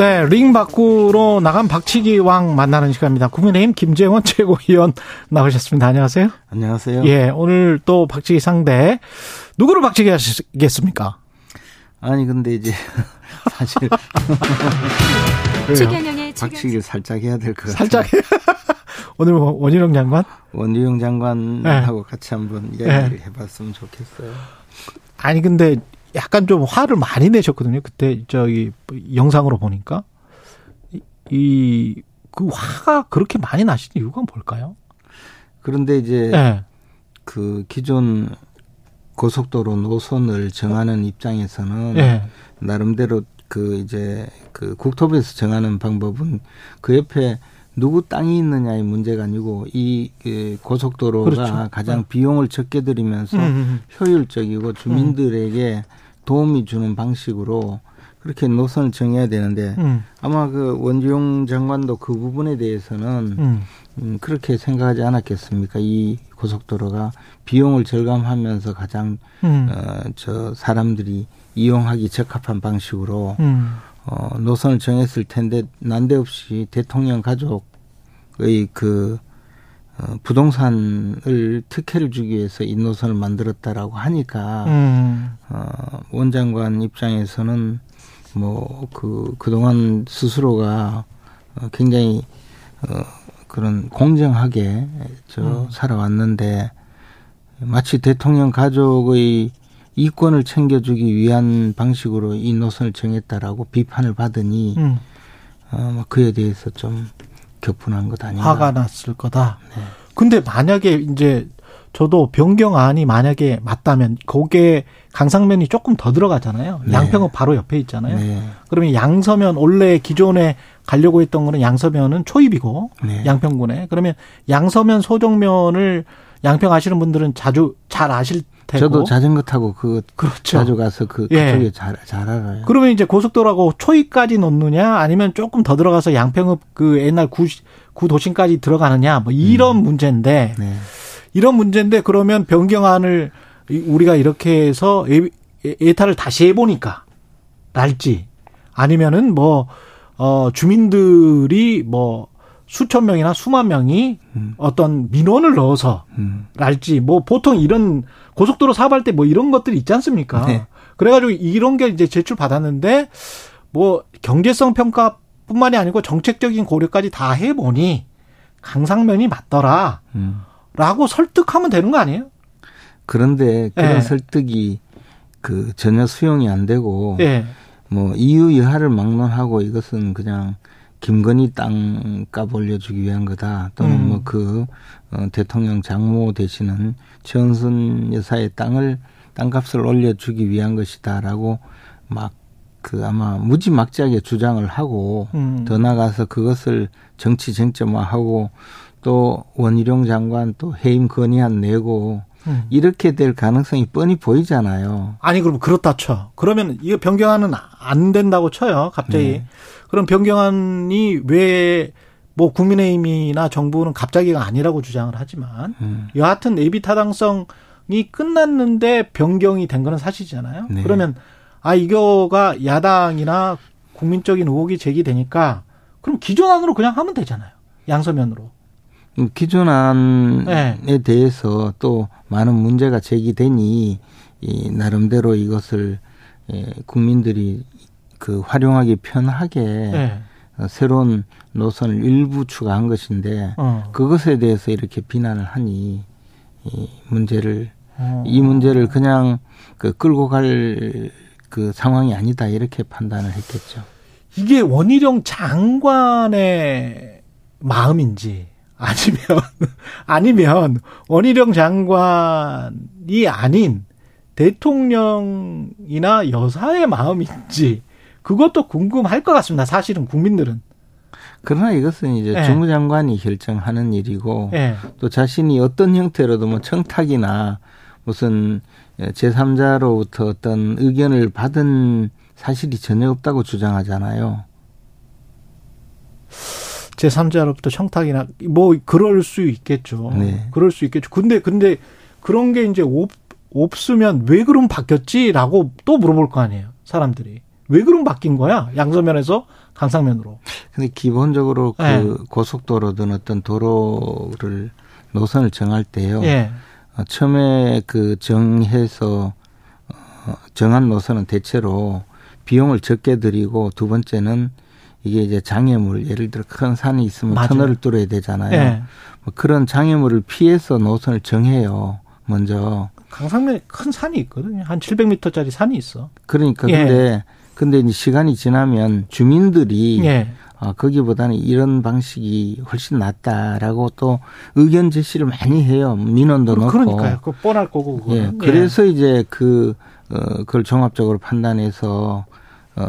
네, 링 밖으로 나간 박치기 왕 만나는 시간입니다. 국민의힘 김재원 최고위원 나오셨습니다. 안녕하세요. 안녕하세요. 예, 오늘 또 박치기 상대 누구를 박치기 하시겠습니까? 아니 근데 이제 사실 최경영의 박치기를 살짝 해야 될 것 같아요. 살짝 오늘 원희룡 장관? 원희룡 장관하고 같이 한번 이야기를 해봤으면 좋겠어요. 아니 근데 약간 좀 화를 많이 내셨거든요. 그때 저기 영상으로 보니까 이 그 화가 그렇게 많이 나시는 이유가 뭘까요? 그런데 이제 예. 그 기존 고속도로 노선을 정하는 입장에서는 예. 나름대로 그 이제 그 국토부에서 정하는 방법은 그 옆에 누구 땅이 있느냐의 문제가 아니고 이그 고속도로가 그렇죠. 가장 비용을 적게 들이면서 음, 음. 효율적이고 주민들에게 도움이 주는 방식으로 그렇게 노선을 정해야 되는데 음. 아마 그 원주용 장관도 그 부분에 대해서는 음. 음, 그렇게 생각하지 않았겠습니까? 이 고속도로가 비용을 절감하면서 가장 음. 어, 저 사람들이 이용하기 적합한 방식으로 음. 어, 노선을 정했을 텐데 난데없이 대통령 가족 의그 어, 부동산을 특혜를 주기 위해서 이 노선을 만들었다라고 하니까 음. 어, 원장관 입장에서는 뭐 그 그동안 스스로가 어, 굉장히 어, 그런 공정하게 저 음. 살아왔는데 마치 대통령 가족의 이권을 챙겨주기 위한 방식으로 이 노선을 정했다라고 비판을 받으니 음. 어, 뭐 그에 대해서 좀 격분한 것 아닌가. 화가 났을 거다. 네. 근데 만약에 이제 저도 변경안이 만약에 맞다면 거기에 강상면이 조금 더 들어가잖아요. 네. 양평은 바로 옆에 있잖아요. 네. 그러면 양서면 원래 기존에 가려고 했던 거는 양서면은 초입이고 네. 양평군에 그러면 양서면 소정면을 양평 아시는 분들은 자주 잘 아실 테고 저도 자전거 타고 그 그렇죠. 자주 가서 그 예. 그쪽에 잘, 잘 알아요. 그러면 이제 고속도로하고 초입까지 놓느냐 아니면 조금 더 들어가서 양평읍 그 옛날 구, 구도심까지 들어가느냐 뭐 이런 문제인데 네. 이런 문제인데 그러면 변경안을 이- 우리가 이렇게 해서 예- 예- 예타를 다시 해보니까 날지 아니면은 뭐 어, 주민들이 뭐 수천 명이나 수만 명이 음. 어떤 민원을 넣어서 음. 날지 뭐 보통 이런 고속도로 사업할 때 뭐 이런 것들이 있지 않습니까? 네. 그래가지고 이런 게 이제 제출 받았는데 뭐 경제성 평가뿐만이 아니고 정책적인 고려까지 다 해보니 강상면이 맞더라. 음. 라고 설득하면 되는 거 아니에요? 그런데 그런 예. 설득이 그 전혀 수용이 안 되고 예. 뭐 이유 여하를 막론하고 이것은 그냥 김건희 땅값 올려주기 위한 거다 또는 음. 뭐그 어, 대통령 장모 되시는 최은순 여사의 땅을 땅값을 올려주기 위한 것이다라고 막 그 아마 무지막지하게 주장을 하고 음. 더 나가서 그것을 정치 쟁점화하고 또 원희룡 장관 또 해임 건의안 내고 음. 이렇게 될 가능성이 뻔히 보이잖아요. 아니 그럼 그렇다 쳐. 그러면 이거 변경안은 안 된다고 쳐요. 갑자기. 네. 그럼 변경안이 왜 뭐 국민의힘이나 정부는 갑자기가 아니라고 주장을 하지만 음. 여하튼 예비 타당성이 끝났는데 변경이 된 거는 사실이잖아요. 네. 그러면 아 이거가 야당이나 국민적인 의혹이 제기되니까 그럼 기존 안으로 그냥 하면 되잖아요. 양서면으로. 음, 기존 안에 네. 대해서 또 많은 문제가 제기되니 이 나름대로 이것을 예, 국민들이 그 활용하기 편하게 네. 어, 새로운 노선을 일부 추가한 것인데 어. 그것에 대해서 이렇게 비난을 하니 이 문제를 어. 이 문제를 그냥 그 끌고 갈 그 상황이 아니다 이렇게 판단을 했겠죠. 이게 원희룡 장관의 마음인지 아니면 아니면 원희룡 장관이 아닌 대통령이나 여사의 마음인지 그것도 궁금할 것 같습니다. 사실은 국민들은 그러나 이것은 이제 예. 주무장관이 결정하는 일이고 예. 또 자신이 어떤 형태로도 뭐 청탁이나 무슨 제3자로부터 어떤 의견을 받은 사실이 전혀 없다고 주장하잖아요. 제3자로부터 청탁이나 뭐 그럴 수 있겠죠. 네. 그럴 수 있겠죠. 근데 근데 그런 게 이제 없, 없으면 왜 그럼 바뀌었지라고 또 물어볼 거 아니에요. 사람들이. 왜 그럼 바뀐 거야? 양서면에서 강상면으로. 근데 기본적으로 그 예. 고속도로든 어떤 도로를 노선을 정할 때요. 예. 어, 처음에 그 정해서 어, 정한 노선은 대체로 비용을 적게 들이고 두 번째는 이게 이제 장애물 예를 들어 큰 산이 있으면 맞아요. 터널을 뚫어야 되잖아요. 예. 뭐 그런 장애물을 피해서 노선을 정해요. 먼저 강상면에 큰 산이 있거든요. 한 700m짜리 산이 있어. 그러니까 예. 근데 근데 이제 시간이 지나면 주민들이 예. 아, 거기보다는 이런 방식이 훨씬 낫다라고 또 의견 제시를 많이 해요. 민원도 넣고. 그러니까요. 그 뻔할 거고. 예. 그거는. 그래서 이제 그, 어, 그걸 종합적으로 판단해서 어,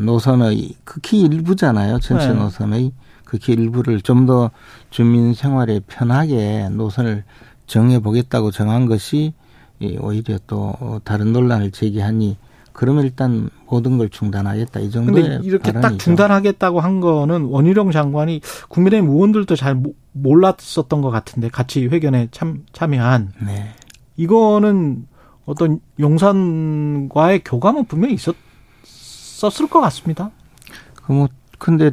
노선의 극히 일부잖아요. 전체 네. 노선의 극히 일부를 좀 더 주민 생활에 편하게 노선을 정해 보겠다고 정한 것이 이 오히려 또 다른 논란을 제기하니 그러면 일단 모든 걸 중단하겠다 이 정도의 근데 이렇게 딱 발언이죠. 중단하겠다고 한 거는 원희룡 장관이 국민의힘 의원들도 잘 모- 몰랐었던 것 같은데 같이 회견에 참 참여한 네. 이거는 어떤 용산과의 교감은 분명히 있었 을 것 같습니다. 그뭐 근데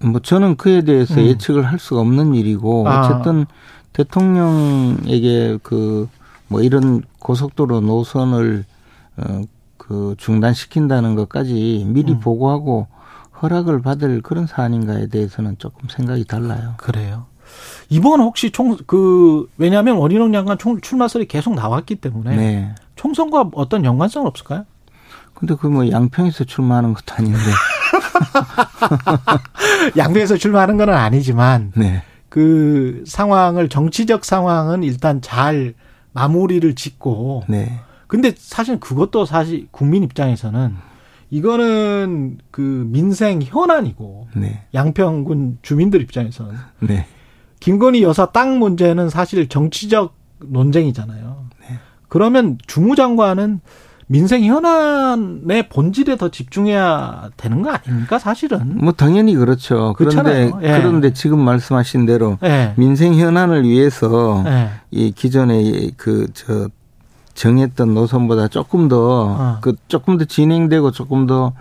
뭐 저는 그에 대해서 음. 예측을 할 수가 없는 일이고 아. 어쨌든 대통령에게 그 뭐 이런 고속도로 노선을 어그 중단시킨다는 것까지 미리 음. 보고하고 허락을 받을 그런 사안인가에 대해서는 조금 생각이 달라요. 그래요. 이번 혹시 총 그 왜냐하면 원희룡 장관 총 출마설이 계속 나왔기 때문에 네. 총선과 어떤 연관성은 없을까요? 근데 그 뭐 양평에서 출마하는 것도 아닌데. 양도에서 출마하는 건 아니지만 네. 그 상황을 정치적 상황은 일단 잘 마무리를 짓고 네. 근데 사실 그것도 사실 국민 입장에서는 이거는 그 민생 현안이고 네. 양평군 주민들 입장에서는 네. 김건희 여사 땅 문제는 사실 정치적 논쟁이잖아요. 네. 그러면 주무장관은 민생 현안의 본질에 더 집중해야 되는 거 아닙니까? 사실은. 뭐 당연히 그렇죠. 그런데. 예. 그런데 지금 말씀하신 대로 예. 민생 현안을 위해서 예. 이 기존에 그저 정했던 노선보다 조금 더그 어. 조금 더 진행되고 조금 더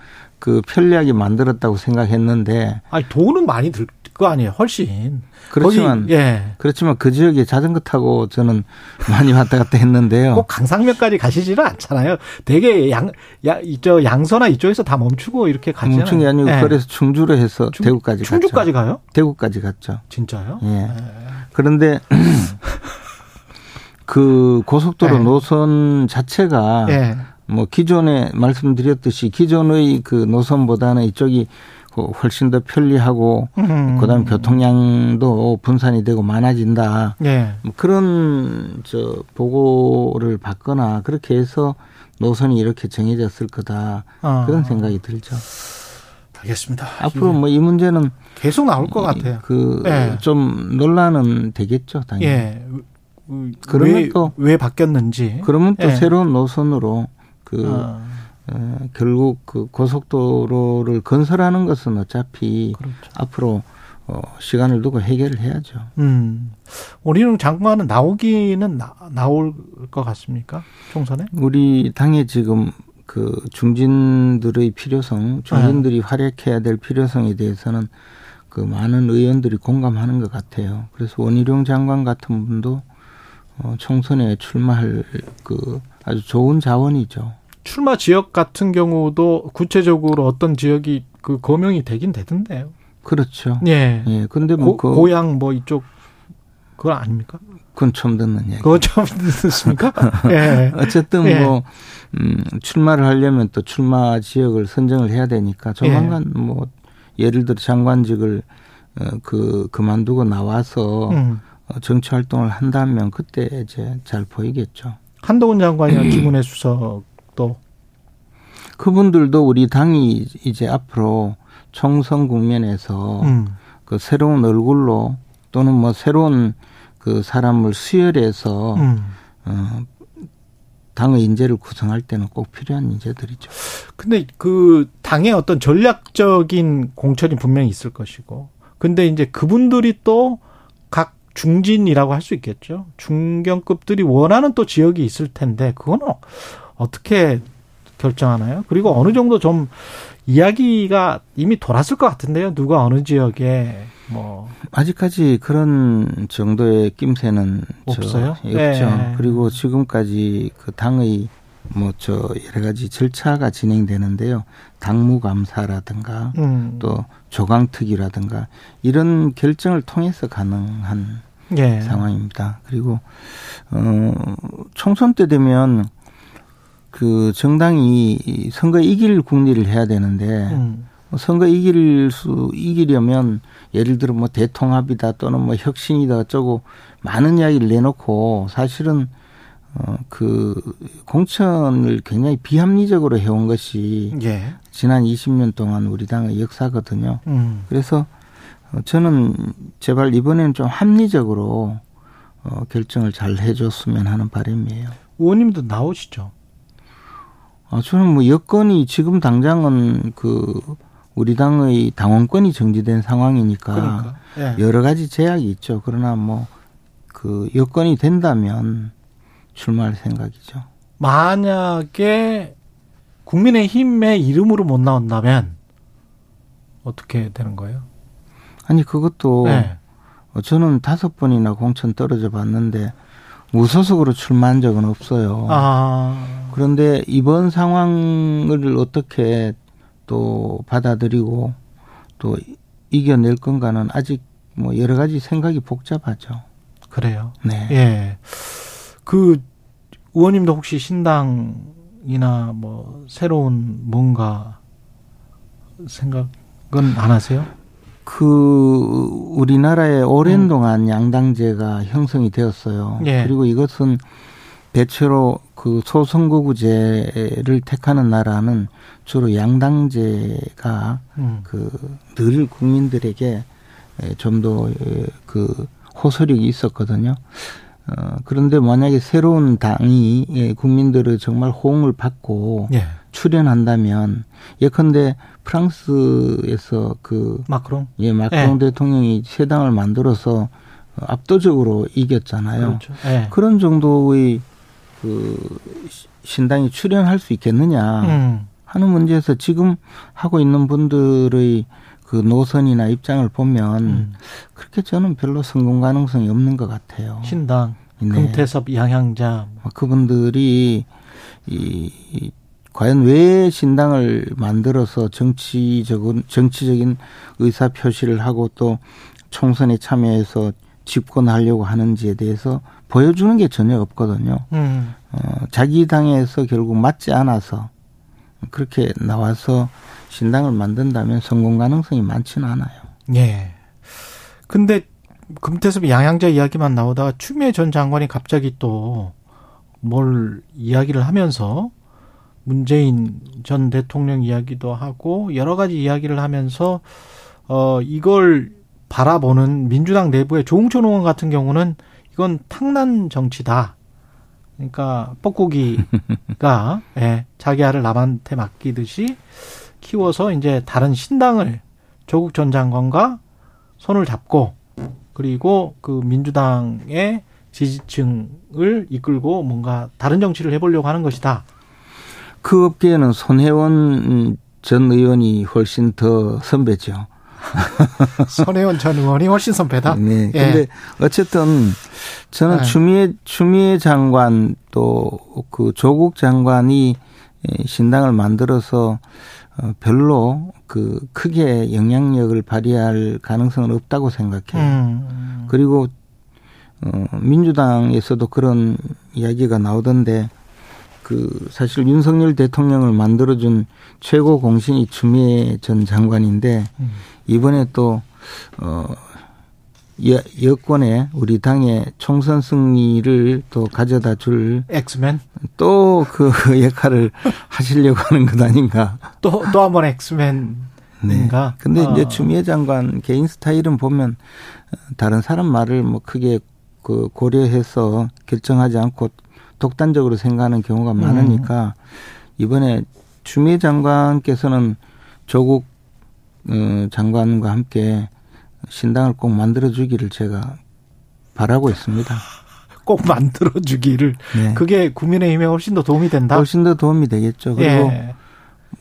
그 편리하게 만들었다고 생각했는데 아니 돈은 많이 들 거 아니에요. 훨씬. 그렇지만 거기, 예. 그렇지만 그 지역에 자전거 타고 저는 많이 왔다 갔다 했는데요. 꼭 강상면까지 가시지는 않잖아요. 되게 양, 야, 이저 양서나 이쪽에서 다 멈추고 이렇게 가잖아요. 멈춘 게 아니고 예. 그래서 충주로 해서 충- 대구까지 충주까지 갔죠. 가요? 대구까지 갔죠. 진짜요? 예. 그런데 그 고속도로 예. 노선 자체가 예. 뭐 기존에 말씀드렸듯이 기존의 그 노선보다는 이쪽이 그 훨씬 더 편리하고 음. 그다음 교통량도 분산이 되고 많아진다. 예. 뭐 그런 저 보고를 받거나 그렇게 해서 노선이 이렇게 정해졌을 거다 어. 그런 생각이 들죠. 알겠습니다. 앞으로 뭐 이 문제는 계속 나올 것 같아요. 그 예. 좀 논란은 되겠죠, 당연히. 예. 음, 그러면 왜, 또- 왜 바뀌었는지. 그러면 또 예. 새로운 노선으로 그 어, 어, 결국 그 고속도로를 건설하는 것은 어차피 그렇죠. 앞으로 어, 시간을 두고 해결을 해야죠. 음. 원희룡 장관은 나오기는 나, 나올 것 같습니까? 총선에? 우리 당에 지금 그 중진들의 필요성, 중진들이 활약해야 될 필요성에 대해서는 그 많은 의원들이 공감하는 것 같아요. 그래서 원희룡 장관 같은 분도 어, 총선에 출마할 그 아주 좋은 자원이죠. 출마 지역 같은 경우도 구체적으로 어떤 지역이 그 거명이 되긴 되던데요. 그렇죠. 예. 예. 근데 뭐 고, 그, 고향 뭐 이쪽 그건 아닙니까? 그건 처음 듣는 얘기. 그거 처음 듣습니까? 예. 어쨌든 예. 뭐 음, 출마를 하려면 또 출마 지역을 선정을 해야 되니까 조만간 예. 뭐 예를 들어 장관직을 어, 그 그만두고 나와서 음. 어, 정치 활동을 한다면 그때 이제 잘 보이겠죠. 한동훈 장관이나 김은혜 수석 도 그분들도 우리 당이 이제 앞으로 총선 국면에서 음. 그 새로운 얼굴로 또는 뭐 새로운 그 사람을 수혈해서 음. 어, 당의 인재를 구성할 때는 꼭 필요한 인재들이죠. 근데 그 당의 어떤 전략적인 공천이 분명히 있을 것이고, 근데 이제 그분들이 또 각 중진이라고 할 수 있겠죠. 중견급들이 원하는 또 지역이 있을 텐데, 그거는 어떻게 결정하나요? 그리고 어느 정도 좀 이야기가 이미 돌았을 것 같은데요. 누가 어느 지역에 뭐 아직까지 그런 정도의 낌새는 없어요. 없죠. 네. 그리고 지금까지 그 당의 뭐 저 여러 가지 절차가 진행되는데요. 당무 감사라든가 음. 또 조강특위라든가 이런 결정을 통해서 가능한 예. 상황입니다. 그리고 어 총선 때 되면 그 정당이 선거 이길 국리를 해야 되는데 음. 선거 이길 수 이기려면 예를 들어 뭐 대통합이다 또는 뭐 혁신이다 어쩌고 많은 이야기를 내놓고 사실은 어그 공천을 굉장히 비합리적으로 해온 것이 예. 지난 20년 동안 우리 당의 역사거든요. 음. 그래서 어, 저는 제발 이번에는 좀 합리적으로 어 결정을 잘 해줬으면 하는 바람이에요. 의원님도 나오시죠. 아, 저는 뭐 여건이 지금 당장은 그 우리 당의 당원권이 정지된 상황이니까 그러니까. 예. 여러 가지 제약이 있죠. 그러나 뭐 그 여건이 된다면 출마할 생각이죠. 만약에 국민의힘의 이름으로 못 나온다면 어떻게 되는 거예요? 아니 그것도 네. 저는 다섯 번이나 공천 떨어져 봤는데 무소속으로 출마한 적은 없어요. 아. 그런데 이번 상황을 어떻게 또 받아들이고 또 이겨낼 건가는 아직 뭐 여러 가지 생각이 복잡하죠. 그래요. 네. 예. 그 의원님도 혹시 신당이나 뭐 새로운 뭔가 생각은 안 하세요? 그 우리나라에 오랜 음. 동안 양당제가 형성이 되었어요. 예. 그리고 이것은 대체로 그 소선거구제를 택하는 나라는 주로 양당제가 음. 그늘 국민들에게 좀 더 그 호소력이 있었거든요. 어, 그런데 만약에 새로운 당이 국민들의 정말 호응을 받고 예. 출연한다면 예컨대 프랑스에서 그 마크롱 예 마크롱 예. 대통령이 새 당을 만들어서 압도적으로 이겼잖아요. 그렇죠. 예. 그런 정도의 그 신당이 출연할 수 있겠느냐 음. 하는 문제에서 지금 하고 있는 분들의 그 노선이나 입장을 보면 음. 그렇게 저는 별로 성공 가능성이 없는 것 같아요. 신당, 네. 금태섭, 양향자 뭐 그분들이 이, 이 과연 왜 신당을 만들어서 정치적인 정치적인 의사 표시를 하고 또 총선에 참여해서 집권하려고 하는지에 대해서 보여주는 게 전혀 없거든요. 음. 어, 자기 당에서 결국 맞지 않아서 그렇게 나와서 신당을 만든다면 성공 가능성이 많지는 않아요. 예. 근데 금태섭 양양자 이야기만 나오다가 추미애 전 장관이 갑자기 또 뭘 이야기를 하면서 문재인 전 대통령 이야기도 하고 여러 가지 이야기를 하면서 어 이걸 바라보는 민주당 내부의 조홍천 의원 같은 경우는 이건 탕난 정치다. 그러니까 뻐꾸기가 예, 자기 알을 남한테 맡기듯이 키워서 이제 다른 신당을 조국 전 장관과 손을 잡고 그리고 그 민주당의 지지층을 이끌고 뭔가 다른 정치를 해보려고 하는 것이다. 그 업계에는 손혜원 전 의원이 훨씬 더 선배죠. 손혜원 전 의원이 훨씬 선배다. 네. 예. 근데 예. 어쨌든 저는 네. 추미애 추미애 장관 또 그 조국 장관이 신당을 만들어서 어, 별로 그 크게 영향력을 발휘할 가능성은 없다고 생각해요. 음. 그리고 어 민주당에서도 그런 이야기가 나오던데 그 사실 윤석열 대통령을 만들어준 최고 공신이 추미애 전 장관인데 음. 이번에 또, 어, 여, 여권에 우리 당의 총선 승리를 또 가져다 줄 엑스맨 또 그 역할을 하시려고 하는 것 아닌가? 또 또 한 번 엑스맨 네. 근데 어. 이제 추미애 장관 개인 스타일은 보면 다른 사람 말을 뭐 크게 그 고려해서 결정하지 않고 독단적으로 생각하는 경우가 음. 많으니까 이번에 추미애 장관께서는 조국 어, 장관과 함께 신당을 꼭 만들어 주기를 제가 바라고 있습니다. 꼭 만들어 주기를 네. 그게 국민의힘에 훨씬 더 도움이 된다. 훨씬 더 도움이 되겠죠. 그리고 예.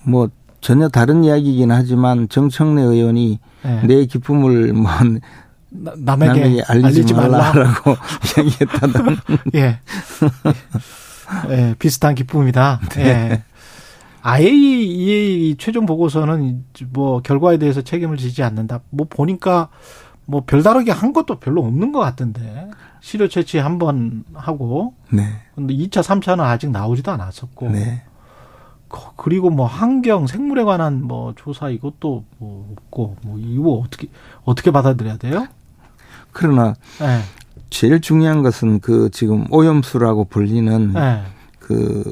뭐 전혀 다른 이야기이긴 하지만 정청래 의원이 예. 내 기쁨을 뭐 남에게, 남에게 알리지, 알리지 말라라고 이야기했다는. 예. 예, 비슷한 기쁨이다. 네. 예. IAEA 최종 보고서는 뭐 결과에 대해서 책임을 지지 않는다. 뭐 보니까 뭐 별다르게 한 것도 별로 없는 것 같은데 시료 채취 한 번 하고. 네. 근데 2차, 3차는 아직 나오지도 않았었고. 네. 그리고 뭐 환경, 생물에 관한 뭐 조사 이것도 뭐 없고 뭐 이거 어떻게 어떻게 받아들여야 돼요? 그러나 네. 제일 중요한 것은 그 지금 오염수라고 불리는 네. 그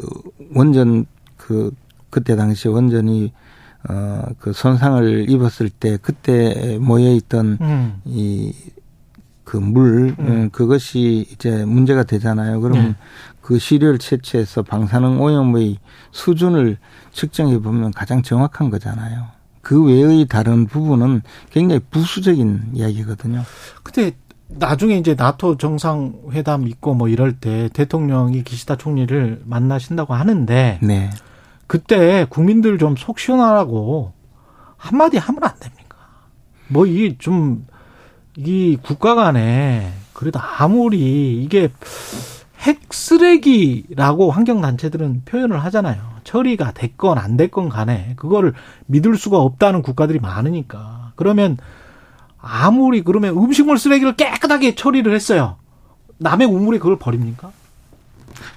원전 그 그때 당시 원전이 어 그 손상을 입었을 때 그때 모여 있던 음. 이그 물, 음. 음. 그것이 이제 문제가 되잖아요. 그러면 네. 그 시료를 채취해서 방사능 오염의 수준을 측정해 보면 가장 정확한 거잖아요. 그 외의 다른 부분은 굉장히 부수적인 이야기거든요. 근데 나중에 이제 나토 정상회담 있고 뭐 이럴 때 대통령이 기시다 총리를 만나신다고 하는데 네. 그때 국민들 좀 속 시원하라고 한마디 하면 안 됩니까? 뭐 이게 좀, 이 국가 간에 그래도 아무리 이게 핵 쓰레기라고 환경 단체들은 표현을 하잖아요. 처리가 됐건 안 됐건 간에 그거를 믿을 수가 없다는 국가들이 많으니까. 그러면 아무리 그러면 음식물 쓰레기를 깨끗하게 처리를 했어요. 남의 우물에 그걸 버립니까?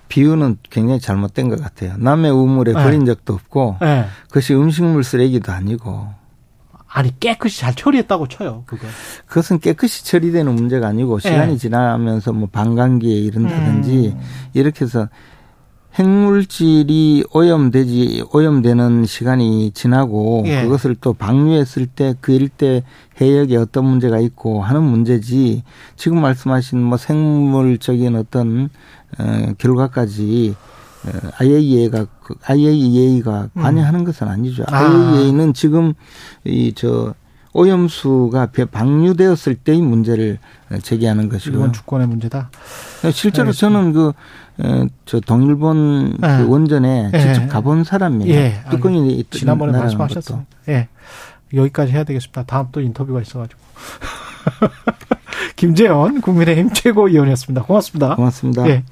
비유는 굉장히 잘못된 것 같아요. 남의 우물에 네. 버린 적도 없고 네. 그것이 음식물 쓰레기도 아니고 아니 깨끗이 잘 처리했다고 쳐요. 그거. 그것은 깨끗이 처리되는 문제가 아니고 시간이 네. 지나면서 뭐 방광기에 이른다든지 음. 이렇게 해서 핵물질이 오염되지 오염되는 시간이 지나고 예. 그것을 또 방류했을 때 그 일대 해역에 어떤 문제가 있고 하는 문제지 지금 말씀하신 뭐 생물적인 어떤 어, 결과까지 어, IAEA가 IAEA가 음. 관여하는 음. 것은 아니죠. 아. IAEA는 지금 이 저 오염수가 방류되었을 때의 문제를 제기하는 것이고 이건 주권의 문제다. 실제로 알겠습니다. 저는 그 저 동일본 네. 그 원전에 네. 직접 가본 사람이에요. 예. 뚜껑이 지난번에 말씀하셨어. 예. 여기까지 해야 되겠습니다. 다음 또 인터뷰가 있어가지고. 김재원 국민의힘 최고위원이었습니다. 고맙습니다. 고맙습니다. 예.